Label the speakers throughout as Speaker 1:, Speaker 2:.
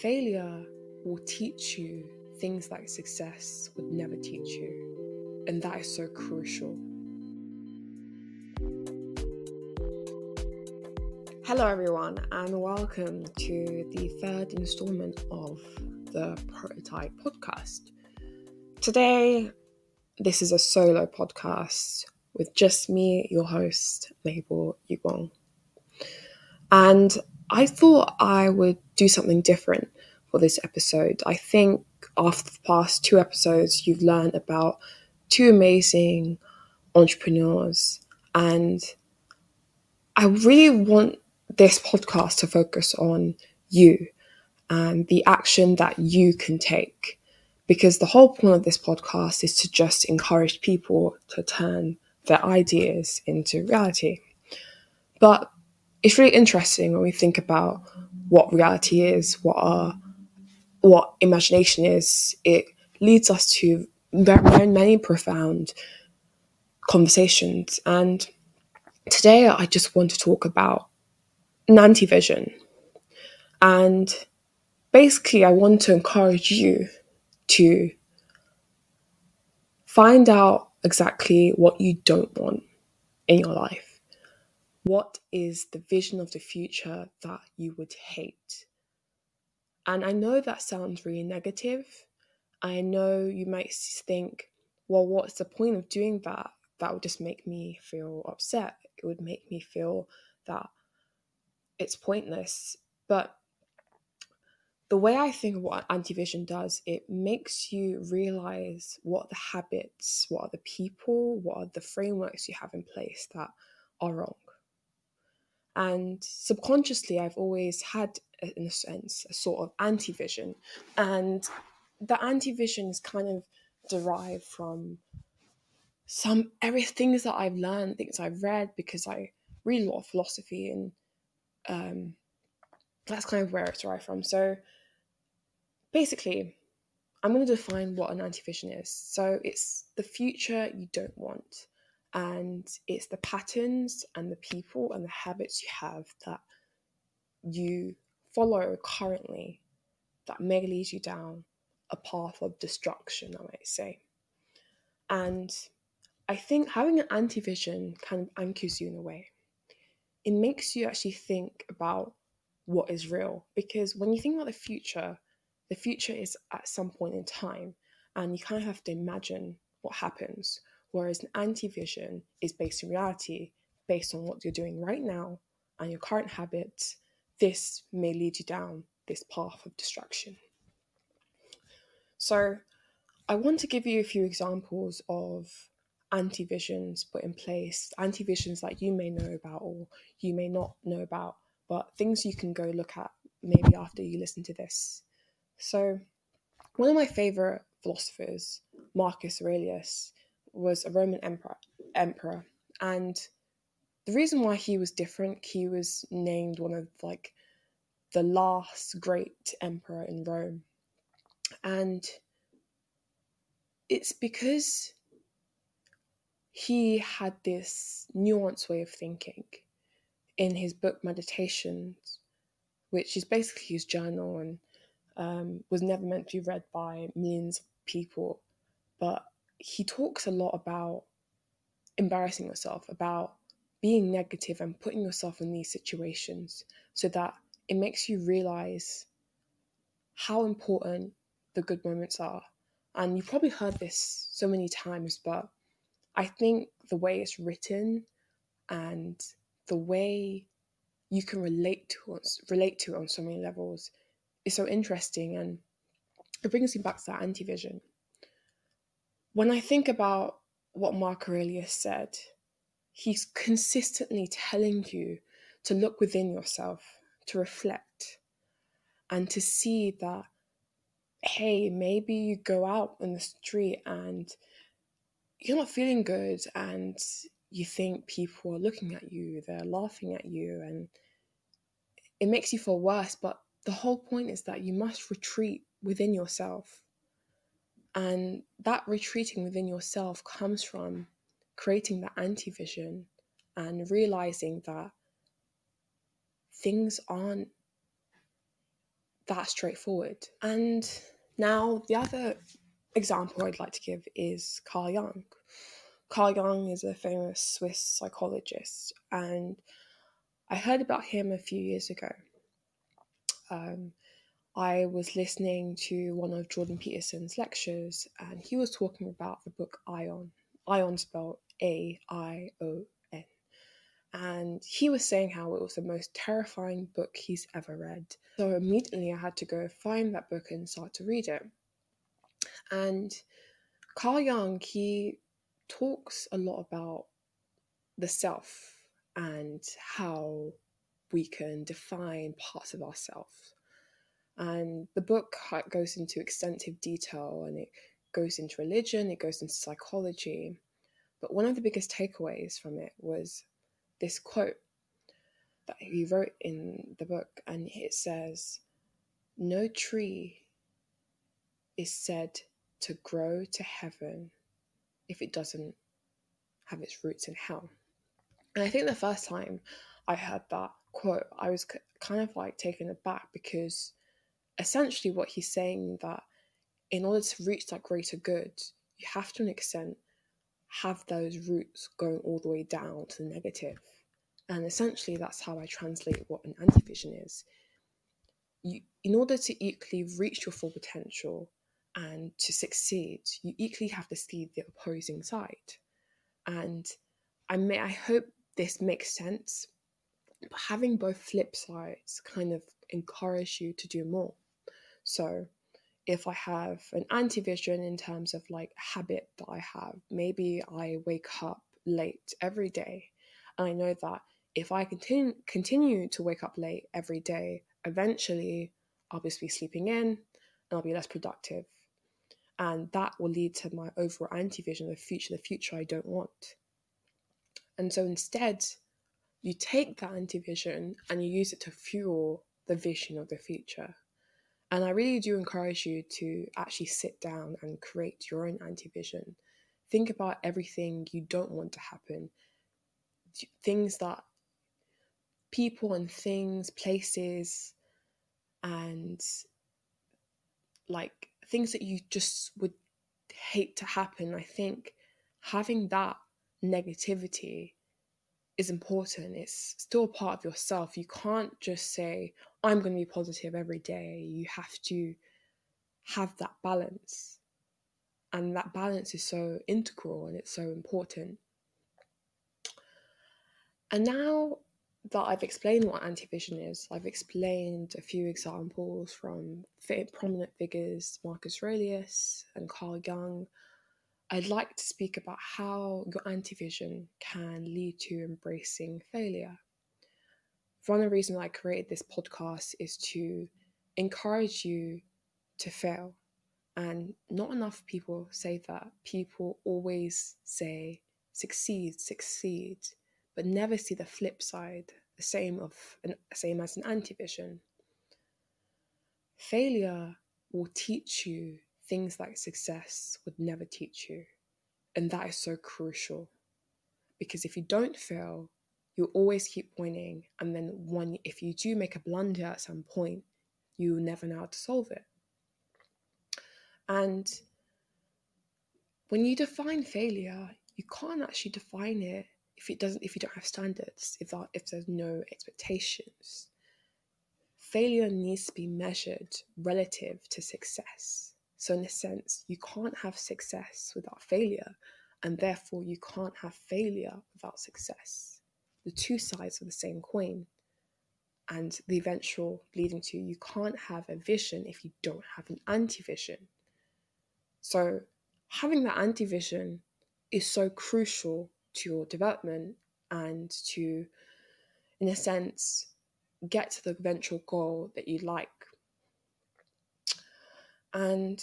Speaker 1: failure will teach you things like success would never teach you. And that is so crucial. Hello, everyone, and welcome to the third installment of the Prototype podcast. Today, this is a solo podcast with just me, your host, Mabel Ubong. And I thought I would do something different for this episode. I think after the past two episodes, you've learned about two amazing entrepreneurs, and I really want this podcast to focus on you and the action that you can take. Because the whole point of this podcast is to just encourage people to turn their ideas into reality. But it's really interesting when we think about what reality is, what our what imagination is. It leads us to very many profound conversations. And today, I just want to talk about Nantivision. And basically, I want to encourage you to find out exactly what you don't want in your life what is the vision of the future that you would hate? And I know that sounds really negative. I know you might think, well, what's the point of doing that? That would just make me feel upset. It would make me feel that it's pointless. But the way I think of what anti-vision does, it makes you realize what the habits, what are the people, what are the frameworks you have in place that are wrong. And subconsciously, I've always had, in a sense, a sort of anti vision. And the anti vision is kind of derived from some every things that I've learned, things I've read, because I read a lot of philosophy, and um, that's kind of where it's derived from. So basically, I'm going to define what an anti vision is. So it's the future you don't want and it's the patterns and the people and the habits you have that you follow currently that may lead you down a path of destruction, I might say. And I think having an anti vision kind of anchors you in a way. It makes you actually think about what is real. Because when you think about the future, the future is at some point in time, and you kind of have to imagine what happens whereas an anti vision is based in reality, based on what you're doing right now and your current habits. This may lead you down this path of destruction. So, I want to give you a few examples of anti visions put in place, anti visions that you may know about or you may not know about, but things you can go look at maybe after you listen to this. So, one of my favorite philosophers, Marcus Aurelius, was a Roman emperor, emperor, and the reason why he was different, he was named one of like the last great emperor in Rome, and it's because he had this nuanced way of thinking in his book Meditations, which is basically his journal and um, was never meant to be read by millions of people, but he talks a lot about embarrassing yourself, about being negative and putting yourself in these situations so that it makes you realize how important the good moments are. And you've probably heard this so many times, but I think the way it's written and the way you can relate to relate to it on so many levels is so interesting and it brings me back to that anti-vision when I think about what Mark Aurelius said, he's consistently telling you to look within yourself, to reflect, and to see that, hey, maybe you go out in the street and you're not feeling good and you think people are looking at you, they're laughing at you, and it makes you feel worse. But the whole point is that you must retreat within yourself and that retreating within yourself comes from creating that anti vision and realizing that things aren't that straightforward. And now, the other example I'd like to give is Carl Jung. Carl Jung is a famous Swiss psychologist, and I heard about him a few years ago. Um, I was listening to one of Jordan Peterson's lectures, and he was talking about the book Aion, Aion spelled A I O N. And he was saying how it was the most terrifying book he's ever read. So immediately I had to go find that book and start to read it. And Carl Jung, he talks a lot about the self and how we can define parts of ourselves and the book goes into extensive detail and it goes into religion, it goes into psychology. But one of the biggest takeaways from it was this quote that he wrote in the book, and it says, No tree is said to grow to heaven if it doesn't have its roots in hell. And I think the first time I heard that quote, I was kind of like taken aback because essentially what he's saying that in order to reach that greater good, you have to an extent have those roots going all the way down to the negative. And essentially that's how I translate what an anti-vision is. You in order to equally reach your full potential and to succeed, you equally have to see the opposing side. And I may I hope this makes sense. But having both flip sides kind of encourage you to do more. So if I have an anti-vision in terms of like habit that I have, maybe I wake up late every day. And I know that if I continue continue to wake up late every day, eventually I'll just be sleeping in and I'll be less productive. And that will lead to my overall anti-vision of the future, the future I don't want. And so instead, you take that anti-vision and you use it to fuel the vision of the future. And I really do encourage you to actually sit down and create your own anti vision. Think about everything you don't want to happen, things that people and things, places, and like things that you just would hate to happen. I think having that negativity is important. It's still part of yourself. You can't just say, I'm going to be positive every day. You have to have that balance. And that balance is so integral and it's so important. And now that I've explained what anti-vision is, I've explained a few examples from prominent figures, Marcus Aurelius and Carl Jung, I'd like to speak about how your anti-vision can lead to embracing failure. One of the reasons I created this podcast is to encourage you to fail. And not enough people say that. People always say succeed, succeed, but never see the flip side, the same of an, same as an anti-vision. Failure will teach you things like success would never teach you. And that is so crucial because if you don't fail, you'll always keep winning. And then when if you do make a blunder at some point, you never know how to solve it. And when you define failure, you can't actually define it if it doesn't if you don't have standards, if that, if there's no expectations. Failure needs to be measured relative to success. So, in a sense, you can't have success without failure, and therefore you can't have failure without success. The two sides of the same coin, and the eventual leading to you can't have a vision if you don't have an anti vision. So, having that anti vision is so crucial to your development and to, in a sense, get to the eventual goal that you like and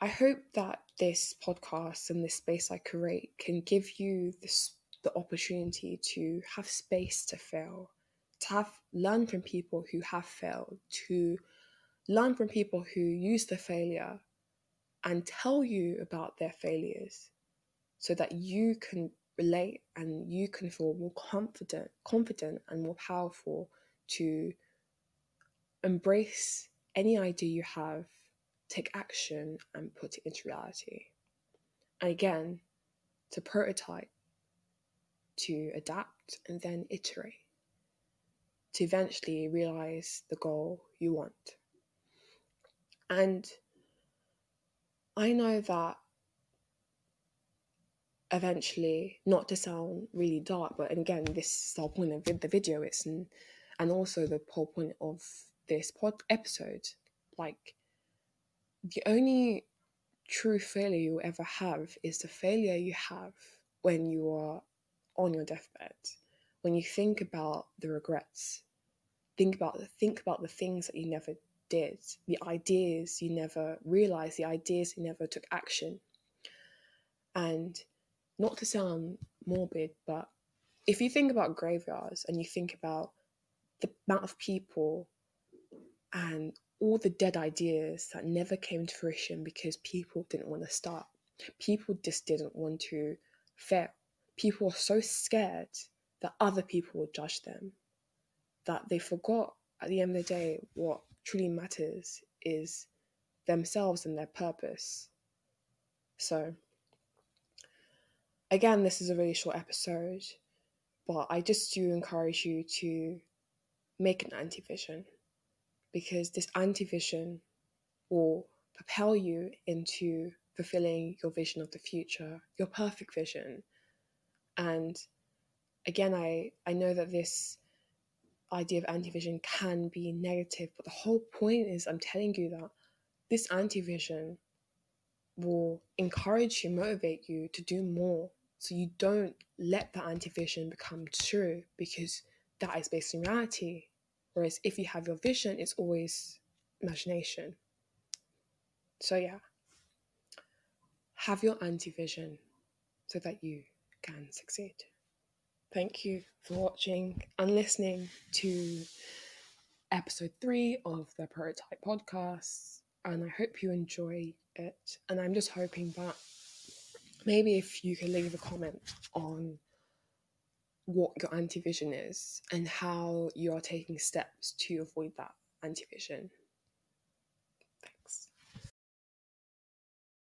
Speaker 1: I hope that this podcast and this space I create can give you this, the opportunity to have space to fail, to have learn from people who have failed, to learn from people who use the failure and tell you about their failures so that you can relate and you can feel more confident confident and more powerful to embrace any idea you have, take action, and put it into reality. And again, to prototype, to adapt, and then iterate to eventually realize the goal you want. And I know that eventually, not to sound really dark, but again, this is the whole point of the video. It's and and also the whole point of this pod episode. Like the only true failure you'll ever have is the failure you have when you are on your deathbed. When you think about the regrets, think about the think about the things that you never did, the ideas you never realized, the ideas you never took action. And not to sound morbid, but if you think about graveyards and you think about the amount of people and all the dead ideas that never came to fruition because people didn't want to start, people just didn't want to fail. People were so scared that other people would judge them that they forgot at the end of the day what truly matters is themselves and their purpose. So, again, this is a really short episode, but I just do encourage you to make an anti vision because this anti vision will propel you into fulfilling your vision of the future, your perfect vision. And again, I, I know that this idea of anti-vision can be negative but the whole point is i'm telling you that this anti-vision will encourage you motivate you to do more so you don't let the anti-vision become true because that is based in reality whereas if you have your vision it's always imagination so yeah have your anti-vision so that you can succeed Thank you for watching and listening to episode three of the Prototype Podcast. And I hope you enjoy it. And I'm just hoping that maybe if you could leave a comment on what your anti vision is and how you are taking steps to avoid that anti vision.